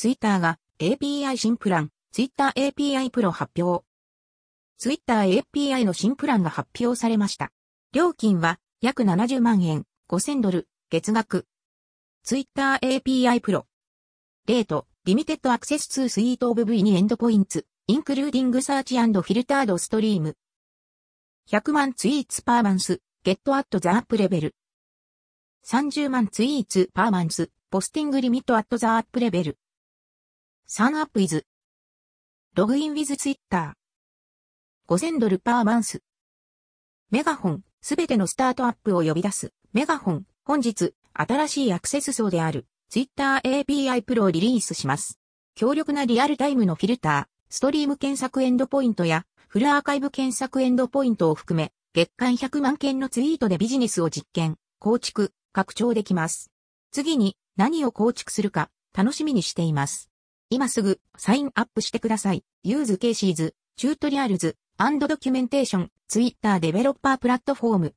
ツイッターが API 新プラン、 Twitter API Pro 発表。ツイッター API の新プランが発表されました。料金は約70万円、5000ドル、月額。 Twitter API Pro。Rate、limited access to suite of V2 endpoints、including search filtered stream。100万 tweets per month、GET at the app level。30万ツイーツパーマンス、ポスティングリミットアットザープレベル。サンアップイズ。ログインウィズツイッター。5000ドルパーマンス。メガホン、すべてのスタートアップを呼び出す。メガホン、本日、新しいアクセス層である、ツイッター API プロをリリースします。強力なリアルタイムのフィルター、ストリーム検索エンドポイントや、フルアーカイブ検索エンドポイントを含め、月間100万件のツイートでビジネスを実験、構築、拡張できます。次に何を構築するか楽しみにしています。今すぐサインアップしてください。 Use cases、tutorials、documentation、Twitter developer platform。